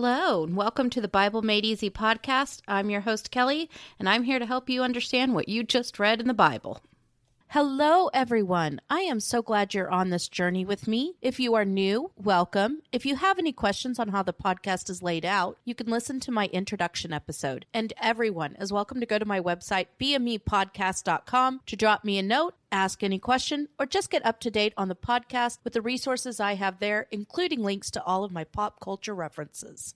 Hello, and welcome to the Bible Made Easy podcast. I'm your host, Kelli, and I'm here to help you understand what you just read in the Bible. Hello, everyone. I am so glad you're on this journey with me. If you are new, welcome. If you have any questions on how the podcast is laid out, you can listen to my introduction episode. And everyone is welcome to go to my website, bmepodcast.com, to drop me a note, ask any question, or just get up to date on the podcast with the resources I have there, including links to all of my pop culture references.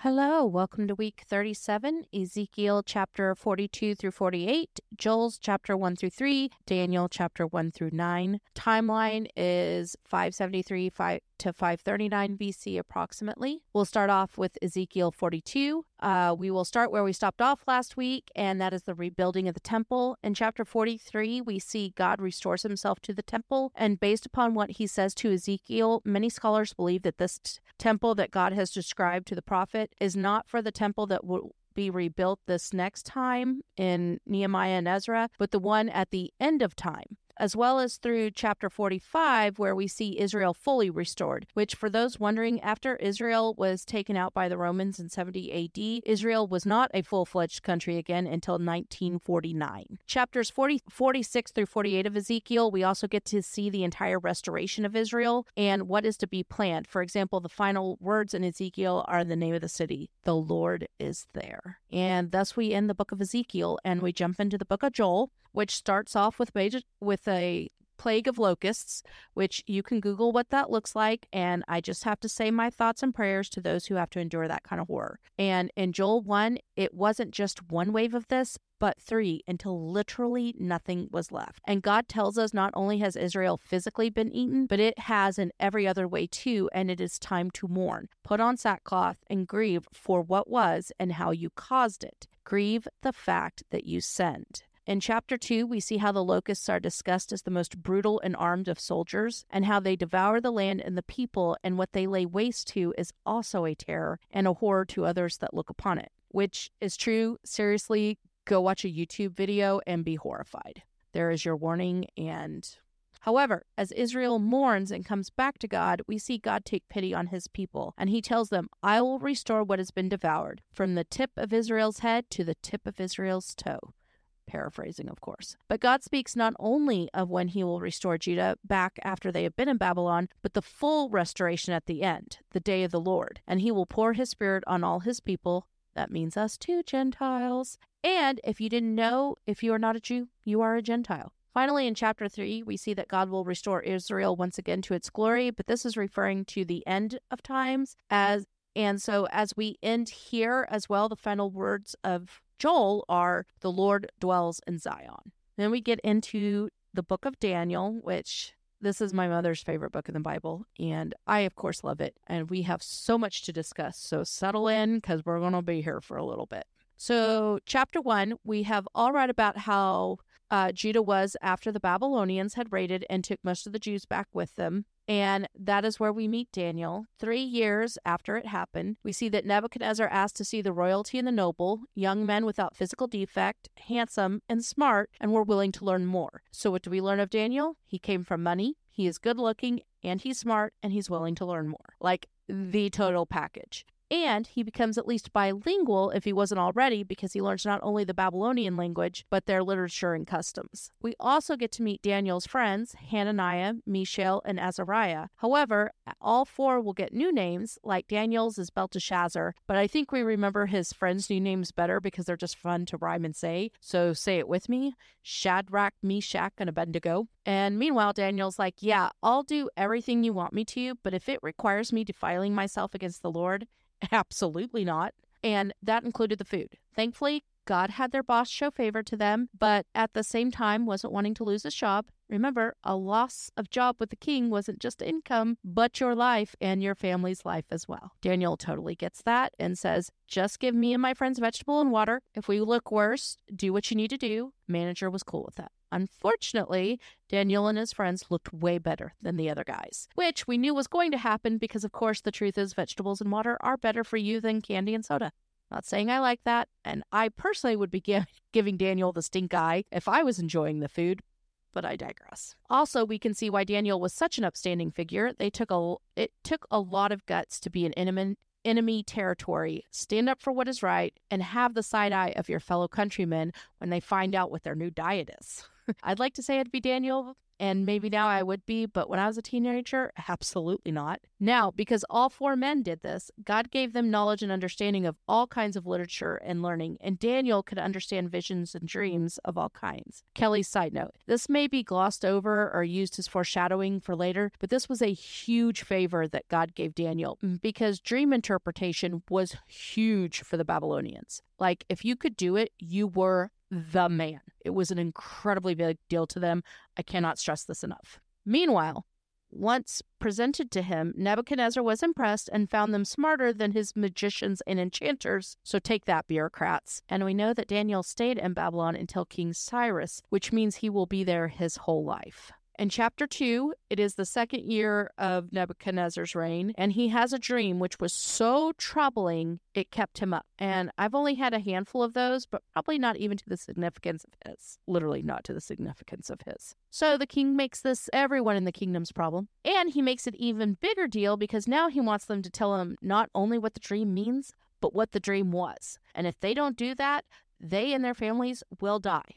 Hello, welcome to week 37, Ezekiel chapter 42 through 48, Joel's chapter 1 through 3, Daniel chapter 1 through 9. Timeline is 573 5 to 539 BC approximately. We'll start off with Ezekiel 42. Uh, we will start where we stopped off last week, and that is the rebuilding of the temple. In chapter 43, we see God restores himself to the temple, and based upon what he says to Ezekiel, many scholars believe that this t- temple that God has described to the prophet is not for the temple that will be rebuilt this next time in Nehemiah and Ezra, but the one at the end of time as well as through chapter 45, where we see Israel fully restored, which, for those wondering, after Israel was taken out by the Romans in 70 AD, Israel was not a full fledged country again until 1949. Chapters 40, 46 through 48 of Ezekiel, we also get to see the entire restoration of Israel and what is to be planned. For example, the final words in Ezekiel are the name of the city, the Lord is there. And thus we end the book of Ezekiel and we jump into the book of Joel, which starts off with major, with a plague of locusts, which you can Google what that looks like. And I just have to say my thoughts and prayers to those who have to endure that kind of horror. And in Joel 1, it wasn't just one wave of this, but three until literally nothing was left. And God tells us not only has Israel physically been eaten, but it has in every other way too, and it is time to mourn. Put on sackcloth and grieve for what was and how you caused it. Grieve the fact that you sent. In chapter 2, we see how the locusts are discussed as the most brutal and armed of soldiers, and how they devour the land and the people, and what they lay waste to is also a terror and a horror to others that look upon it. Which is true. Seriously, go watch a YouTube video and be horrified. There is your warning. And however, as Israel mourns and comes back to God, we see God take pity on his people, and he tells them, I will restore what has been devoured, from the tip of Israel's head to the tip of Israel's toe paraphrasing, of course. But God speaks not only of when he will restore Judah back after they have been in Babylon, but the full restoration at the end, the day of the Lord. And he will pour his spirit on all his people. That means us too, Gentiles. And if you didn't know, if you are not a Jew, you are a Gentile. Finally, in chapter 3, we see that God will restore Israel once again to its glory, but this is referring to the end of times as and so as we end here as well, the final words of Joel are the Lord dwells in Zion. Then we get into the book of Daniel, which this is my mother's favorite book in the Bible, and I, of course, love it. And we have so much to discuss. So settle in because we're going to be here for a little bit. So, chapter one, we have all read about how uh, Judah was after the Babylonians had raided and took most of the Jews back with them. And that is where we meet Daniel. Three years after it happened, we see that Nebuchadnezzar asked to see the royalty and the noble, young men without physical defect, handsome and smart, and were willing to learn more. So, what do we learn of Daniel? He came from money, he is good looking, and he's smart, and he's willing to learn more. Like the total package. And he becomes at least bilingual if he wasn't already because he learns not only the Babylonian language, but their literature and customs. We also get to meet Daniel's friends, Hananiah, Mishael, and Azariah. However, all four will get new names, like Daniel's is Belteshazzar, but I think we remember his friends' new names better because they're just fun to rhyme and say. So say it with me Shadrach, Meshach, and Abednego. And meanwhile, Daniel's like, Yeah, I'll do everything you want me to, but if it requires me defiling myself against the Lord, Absolutely not. And that included the food. Thankfully, God had their boss show favor to them, but at the same time wasn't wanting to lose his job. Remember, a loss of job with the king wasn't just income, but your life and your family's life as well. Daniel totally gets that and says, Just give me and my friends vegetable and water. If we look worse, do what you need to do. Manager was cool with that. Unfortunately, Daniel and his friends looked way better than the other guys, which we knew was going to happen because, of course, the truth is vegetables and water are better for you than candy and soda. Not saying I like that, and I personally would be giving Daniel the stink eye if I was enjoying the food, but I digress. Also, we can see why Daniel was such an upstanding figure. They took a it took a lot of guts to be an intimate enemy territory, stand up for what is right, and have the side eye of your fellow countrymen when they find out what their new diet is. I'd like to say it'd be Daniel, and maybe now I would be, but when I was a teenager, absolutely not. Now, because all four men did this, God gave them knowledge and understanding of all kinds of literature and learning, and Daniel could understand visions and dreams of all kinds. Kelli's side note this may be glossed over or used as foreshadowing for later, but this was a huge favor that God gave Daniel because dream interpretation was huge for the Babylonians. Like, if you could do it, you were the man. It was an incredibly big deal to them. I cannot stress this enough. Meanwhile, once presented to him, Nebuchadnezzar was impressed and found them smarter than his magicians and enchanters. So take that, bureaucrats. And we know that Daniel stayed in Babylon until King Cyrus, which means he will be there his whole life. In chapter 2, it is the second year of Nebuchadnezzar's reign, and he has a dream which was so troubling it kept him up. And I've only had a handful of those, but probably not even to the significance of his. Literally, not to the significance of his. So the king makes this everyone in the kingdom's problem. And he makes it even bigger deal because now he wants them to tell him not only what the dream means, but what the dream was. And if they don't do that, they and their families will die.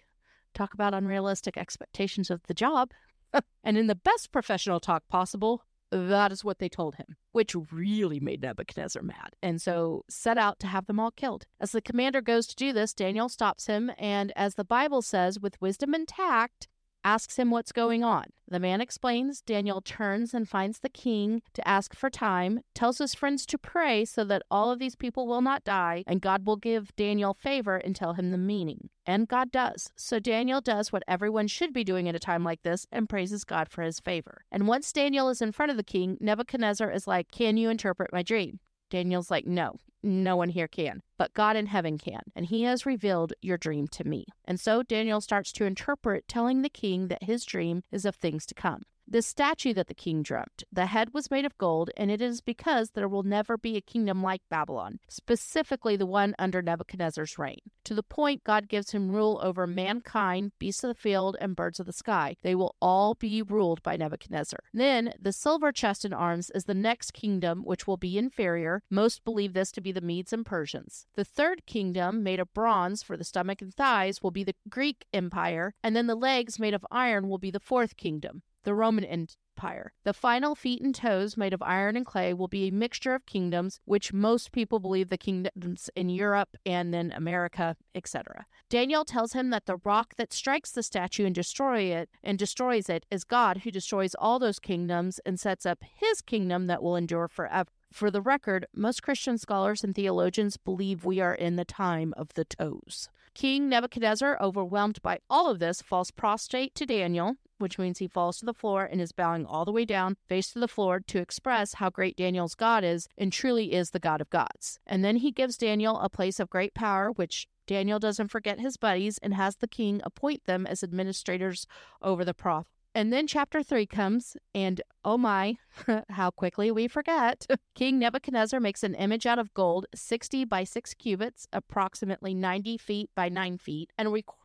Talk about unrealistic expectations of the job. and in the best professional talk possible, that is what they told him, which really made Nebuchadnezzar mad, and so set out to have them all killed. As the commander goes to do this, Daniel stops him, and as the Bible says, with wisdom and tact, asks him what's going on. The man explains. Daniel turns and finds the king to ask for time, tells his friends to pray so that all of these people will not die, and God will give Daniel favor and tell him the meaning. And God does. So Daniel does what everyone should be doing at a time like this and praises God for his favor. And once Daniel is in front of the king, Nebuchadnezzar is like, Can you interpret my dream? Daniel's like, No, no one here can, but God in heaven can, and he has revealed your dream to me. And so Daniel starts to interpret, telling the king that his dream is of things to come. The statue that the king dreamt, the head was made of gold, and it is because there will never be a kingdom like Babylon, specifically the one under Nebuchadnezzar's reign. To the point God gives him rule over mankind, beasts of the field, and birds of the sky. They will all be ruled by Nebuchadnezzar. Then the silver chest and arms is the next kingdom, which will be inferior. Most believe this to be the Medes and Persians. The third kingdom, made of bronze for the stomach and thighs, will be the Greek Empire, and then the legs made of iron will be the fourth kingdom the Roman Empire. The final feet and toes, made of iron and clay, will be a mixture of kingdoms, which most people believe the kingdoms in Europe and then America, etc. Daniel tells him that the rock that strikes the statue and destroy it and destroys it is God who destroys all those kingdoms and sets up his kingdom that will endure forever. For the record, most Christian scholars and theologians believe we are in the time of the toes. King Nebuchadnezzar, overwhelmed by all of this, falls prostrate to Daniel which means he falls to the floor and is bowing all the way down, face to the floor, to express how great Daniel's God is and truly is the God of gods. And then he gives Daniel a place of great power, which Daniel doesn't forget his buddies and has the king appoint them as administrators over the prophet. And then chapter 3 comes, and oh my, how quickly we forget. King Nebuchadnezzar makes an image out of gold, 60 by 6 cubits, approximately 90 feet by 9 feet, and requires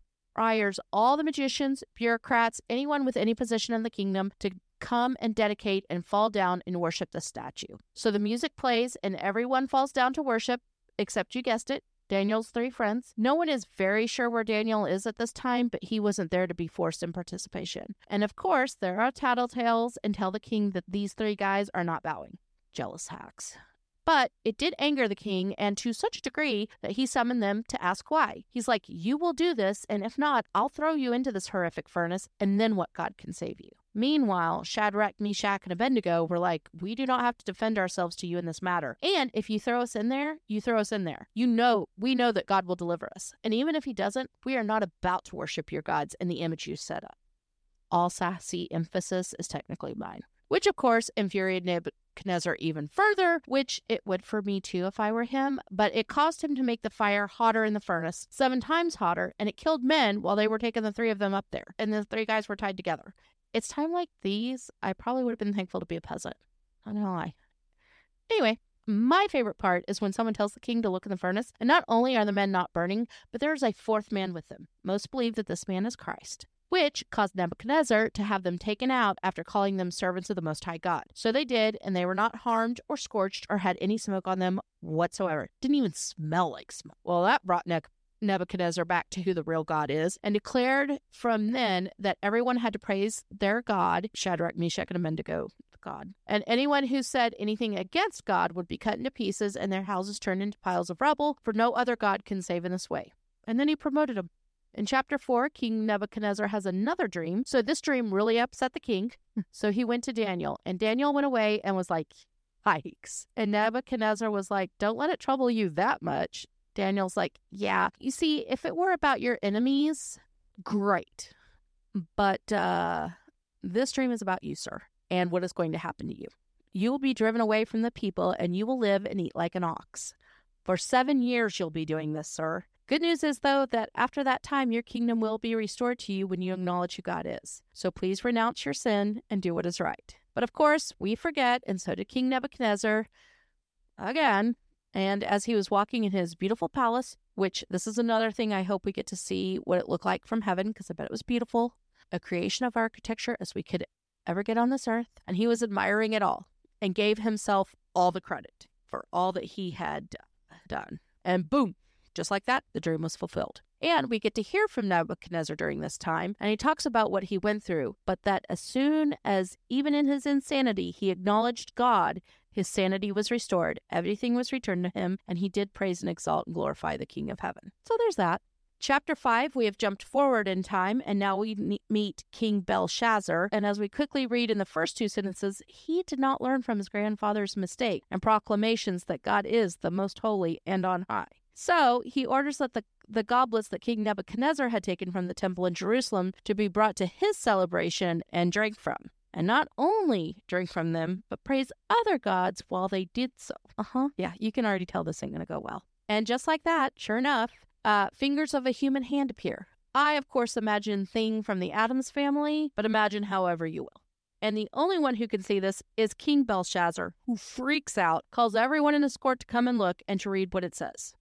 all the magicians, bureaucrats, anyone with any position in the kingdom to come and dedicate and fall down and worship the statue. So the music plays and everyone falls down to worship, except you guessed it, Daniel's three friends. No one is very sure where Daniel is at this time, but he wasn't there to be forced in participation. And of course, there are tattletales and tell the king that these three guys are not bowing. Jealous hacks. But it did anger the king, and to such a degree that he summoned them to ask why. He's like, You will do this, and if not, I'll throw you into this horrific furnace, and then what God can save you. Meanwhile, Shadrach, Meshach, and Abednego were like, We do not have to defend ourselves to you in this matter. And if you throw us in there, you throw us in there. You know, we know that God will deliver us. And even if he doesn't, we are not about to worship your gods in the image you set up. All sassy emphasis is technically mine which of course infuriated Nebuchadnezzar even further, which it would for me too if I were him. But it caused him to make the fire hotter in the furnace, seven times hotter, and it killed men while they were taking the three of them up there, and the three guys were tied together. It's time like these, I probably would have been thankful to be a peasant. I don't why. Anyway, my favorite part is when someone tells the king to look in the furnace, and not only are the men not burning, but there is a fourth man with them. Most believe that this man is Christ. Which caused Nebuchadnezzar to have them taken out after calling them servants of the Most High God. So they did, and they were not harmed or scorched or had any smoke on them whatsoever. Didn't even smell like smoke. Well, that brought ne- Nebuchadnezzar back to who the real God is and declared from then that everyone had to praise their God, Shadrach, Meshach, and Abednego, God. And anyone who said anything against God would be cut into pieces and their houses turned into piles of rubble, for no other God can save in this way. And then he promoted them. In chapter 4, King Nebuchadnezzar has another dream. So this dream really upset the king. So he went to Daniel, and Daniel went away and was like, Hikes. And Nebuchadnezzar was like, Don't let it trouble you that much. Daniel's like, Yeah, you see, if it were about your enemies, great. But uh, this dream is about you, sir, and what is going to happen to you. You will be driven away from the people, and you will live and eat like an ox. For seven years you'll be doing this, sir. Good news is, though, that after that time, your kingdom will be restored to you when you acknowledge who God is. So please renounce your sin and do what is right. But of course, we forget, and so did King Nebuchadnezzar again. And as he was walking in his beautiful palace, which this is another thing I hope we get to see what it looked like from heaven, because I bet it was beautiful, a creation of architecture as we could ever get on this earth. And he was admiring it all and gave himself all the credit for all that he had done. And boom, just like that, the dream was fulfilled. And we get to hear from Nebuchadnezzar during this time, and he talks about what he went through, but that as soon as, even in his insanity, he acknowledged God, his sanity was restored, everything was returned to him, and he did praise and exalt and glorify the King of heaven. So there's that. Chapter 5, we have jumped forward in time, and now we meet King Belshazzar. And as we quickly read in the first two sentences, he did not learn from his grandfather's mistake and proclamations that God is the most holy and on high. So he orders that the, the goblets that King Nebuchadnezzar had taken from the temple in Jerusalem to be brought to his celebration and drank from. And not only drink from them, but praise other gods while they did so. Uh huh. Yeah, you can already tell this ain't going to go well. And just like that, sure enough, uh, fingers of a human hand appear. I, of course, imagine Thing from the Addams family, but imagine however you will. And the only one who can see this is King Belshazzar, who freaks out, calls everyone in his court to come and look and to read what it says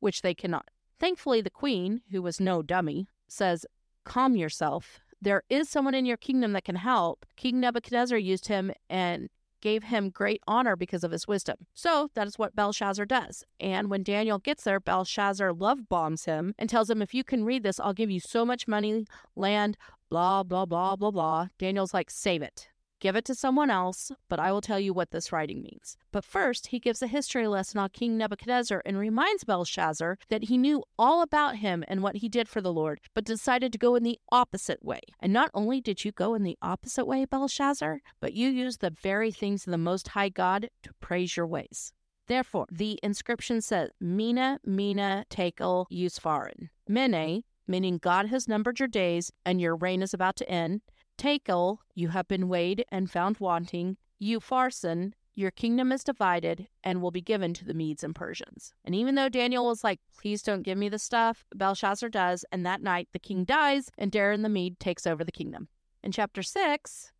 which they cannot. Thankfully, the queen, who was no dummy, says, Calm yourself. There is someone in your kingdom that can help. King Nebuchadnezzar used him and gave him great honor because of his wisdom. So that is what Belshazzar does. And when Daniel gets there, Belshazzar love bombs him and tells him, If you can read this, I'll give you so much money, land, blah, blah, blah, blah, blah. Daniel's like, Save it. Give it to someone else, but I will tell you what this writing means. But first, he gives a history lesson on King Nebuchadnezzar and reminds Belshazzar that he knew all about him and what he did for the Lord, but decided to go in the opposite way. And not only did you go in the opposite way, Belshazzar, but you used the very things of the Most High God to praise your ways. Therefore, the inscription says, Mene, Mene, Tekel, Upharsin. Mene, meaning God has numbered your days and your reign is about to end. Tekel, you have been weighed and found wanting. You Upharsin, your kingdom is divided and will be given to the Medes and Persians. And even though Daniel was like, please don't give me the stuff, Belshazzar does, and that night the king dies and Darius the Mede takes over the kingdom. In chapter 6,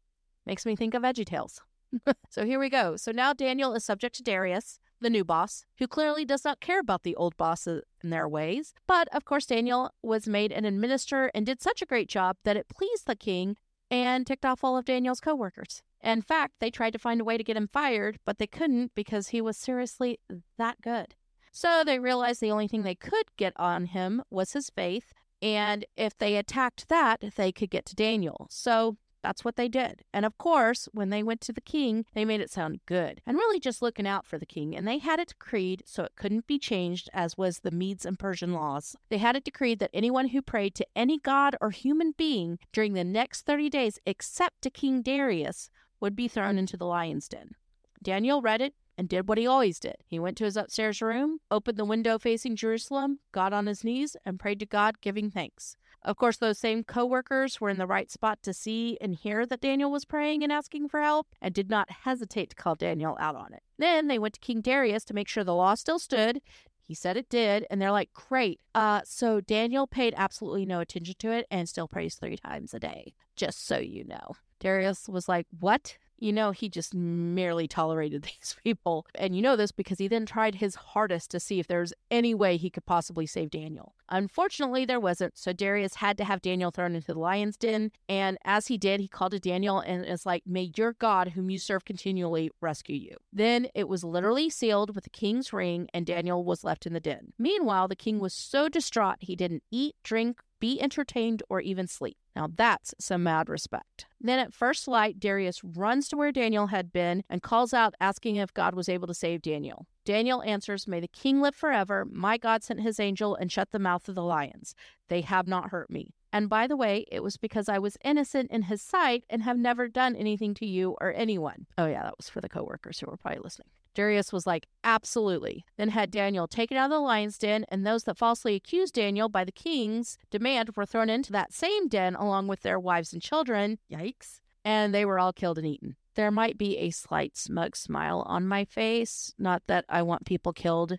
makes me think of VeggieTales. so here we go. So now Daniel is subject to Darius, the new boss, who clearly does not care about the old bosses and their ways. But of course, Daniel was made an administrator and did such a great job that it pleased the king and ticked off all of Daniel's coworkers. In fact, they tried to find a way to get him fired, but they couldn't because he was seriously that good. So they realized the only thing they could get on him was his faith, and if they attacked that, they could get to Daniel. So that's what they did. And of course, when they went to the king, they made it sound good and really just looking out for the king. And they had it decreed so it couldn't be changed, as was the Medes and Persian laws. They had it decreed that anyone who prayed to any god or human being during the next 30 days, except to King Darius, would be thrown into the lion's den. Daniel read it and did what he always did. He went to his upstairs room, opened the window facing Jerusalem, got on his knees, and prayed to God, giving thanks. Of course, those same coworkers were in the right spot to see and hear that Daniel was praying and asking for help and did not hesitate to call Daniel out on it. Then they went to King Darius to make sure the law still stood. He said it did, and they're like, "Great." Uh, so Daniel paid absolutely no attention to it and still prays three times a day. Just so you know, Darius was like, "What? You know he just merely tolerated these people. And you know this because he then tried his hardest to see if there was any way he could possibly save Daniel. Unfortunately, there wasn't, so Darius had to have Daniel thrown into the lion's den. And as he did, he called to Daniel and is like, May your God, whom you serve continually, rescue you. Then it was literally sealed with the king's ring, and Daniel was left in the den. Meanwhile, the king was so distraught he didn't eat, drink, be entertained, or even sleep. Now that's some mad respect. Then at first light, Darius runs to where Daniel had been and calls out, asking if God was able to save Daniel. Daniel answers, May the king live forever. My God sent his angel and shut the mouth of the lions. They have not hurt me. And by the way, it was because I was innocent in his sight and have never done anything to you or anyone. Oh, yeah, that was for the coworkers who were probably listening. Darius was like, Absolutely. Then had Daniel taken out of the lion's den, and those that falsely accused Daniel by the king's demand were thrown into that same den along with their wives and children. Yikes. And they were all killed and eaten. There might be a slight smug smile on my face. Not that I want people killed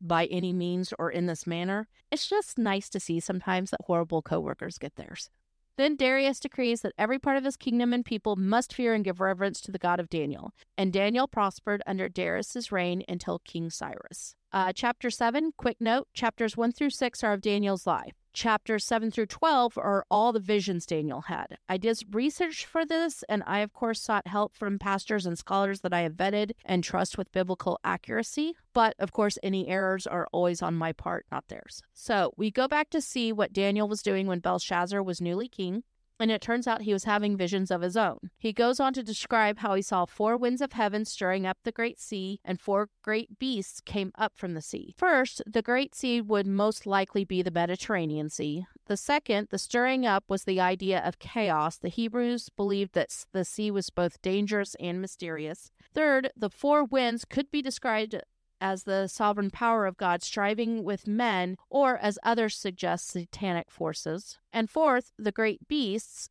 by any means or in this manner. It's just nice to see sometimes that horrible coworkers get theirs. Then Darius decrees that every part of his kingdom and people must fear and give reverence to the God of Daniel. And Daniel prospered under Darius's reign until King Cyrus. Uh, chapter 7, quick note chapters 1 through 6 are of Daniel's life chapters 7 through 12 are all the visions Daniel had. I did research for this, and I, of course, sought help from pastors and scholars that I have vetted and trust with biblical accuracy. But, of course, any errors are always on my part, not theirs. So we go back to see what Daniel was doing when Belshazzar was newly king and it turns out he was having visions of his own. He goes on to describe how he saw four winds of heaven stirring up the great sea, and four great beasts came up from the sea. First, the great sea would most likely be the Mediterranean Sea. The second, the stirring up, was the idea of chaos. The Hebrews believed that the sea was both dangerous and mysterious. Third, the four winds could be described as the sovereign power of God striving with men, or as others suggest, satanic forces. And fourth, the great beasts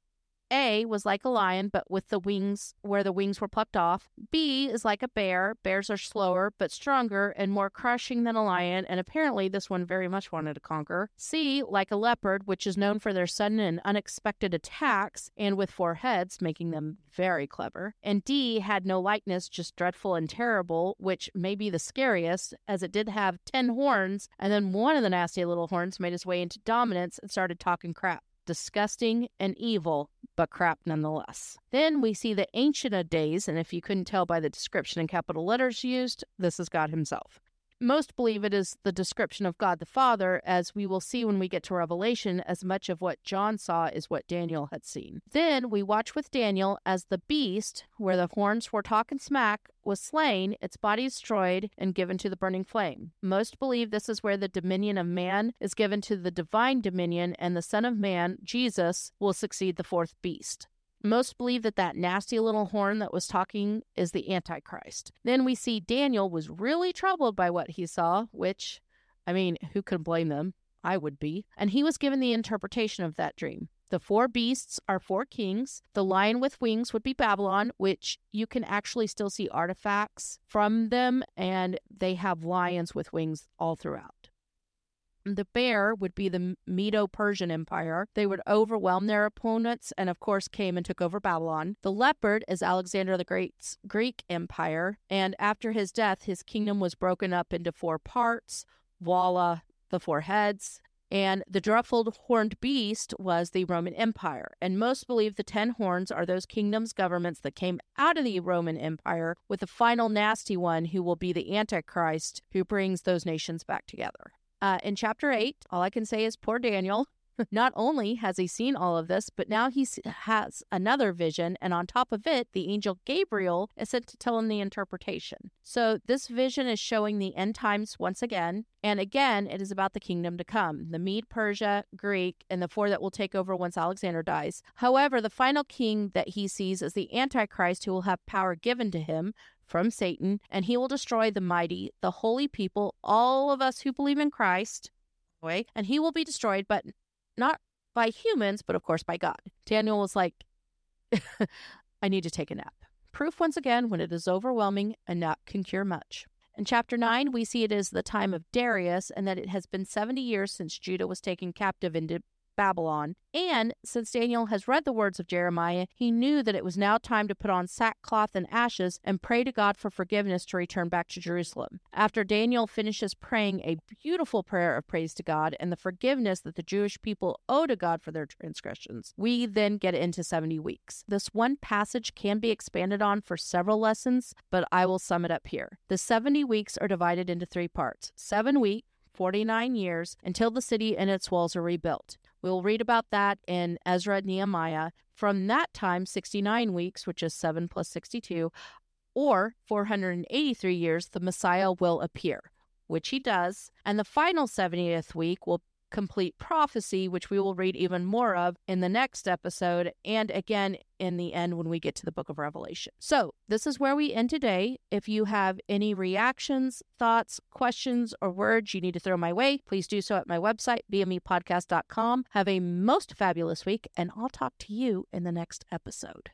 a was like a lion, but with the wings where the wings were plucked off. B is like a bear. Bears are slower, but stronger and more crushing than a lion, and apparently this one very much wanted to conquer. C, like a leopard, which is known for their sudden and unexpected attacks, and with four heads, making them very clever. And D had no likeness, just dreadful and terrible, which may be the scariest, as it did have ten horns, and then one of the nasty little horns made his way into dominance and started talking crap disgusting and evil, but crap nonetheless. Then we see the Ancient of Days, and if you couldn't tell by the description in capital letters used, this is God Himself. Most believe it is the description of God the Father, as we will see when we get to Revelation, as much of what John saw is what Daniel had seen. Then we watch with Daniel as the beast, where the horns were talking smack, was slain, its body destroyed, and given to the burning flame. Most believe this is where the dominion of man is given to the divine dominion, and the Son of Man, Jesus, will succeed the fourth beast. Most believe that that nasty little horn that was talking is the Antichrist. Then we see Daniel was really troubled by what he saw, which, I mean, who could blame them? I would be. And he was given the interpretation of that dream. The four beasts are four kings. The lion with wings would be Babylon, which you can actually still see artifacts from them, and they have lions with wings all throughout. The bear would be the Medo Persian Empire. They would overwhelm their opponents and, of course, came and took over Babylon. The leopard is Alexander the Great's Greek Empire. And after his death, his kingdom was broken up into four parts Walla, the four heads. And the dreadful horned beast was the Roman Empire. And most believe the ten horns are those kingdoms, governments that came out of the Roman Empire, with the final nasty one who will be the Antichrist who brings those nations back together. Uh, in chapter 8, all I can say is poor Daniel. Not only has he seen all of this, but now he has another vision, and on top of it, the angel Gabriel is sent to tell him the interpretation. So, this vision is showing the end times once again, and again, it is about the kingdom to come the Mede, Persia, Greek, and the four that will take over once Alexander dies. However, the final king that he sees is the Antichrist, who will have power given to him from Satan, and he will destroy the mighty, the holy people, all of us who believe in Christ, and he will be destroyed, but not by humans, but of course by God. Daniel was like, I need to take a nap. Proof once again when it is overwhelming, a nap can cure much. In chapter 9, we see it is the time of Darius and that it has been 70 years since Judah was taken captive into Babylon. And since Daniel has read the words of Jeremiah, he knew that it was now time to put on sackcloth and ashes and pray to God for forgiveness to return back to Jerusalem. After Daniel finishes praying a beautiful prayer of praise to God and the forgiveness that the Jewish people owe to God for their transgressions, we then get into 70 weeks. This one passage can be expanded on for several lessons, but I will sum it up here. The 70 weeks are divided into three parts seven weeks 49 years until the city and its walls are rebuilt. We'll read about that in Ezra and Nehemiah. From that time, 69 weeks, which is 7 plus 62, or 483 years, the Messiah will appear, which he does. And the final 70th week will complete prophecy, which we will read even more of in the next episode, and again in the end when we get to the book of Revelation. So, this is where we end today. If you have any reactions, thoughts, questions, or words you need to throw my way, please do so at my website, bmepodcast.com. Have a most fabulous week, and I'll talk to you in the next episode.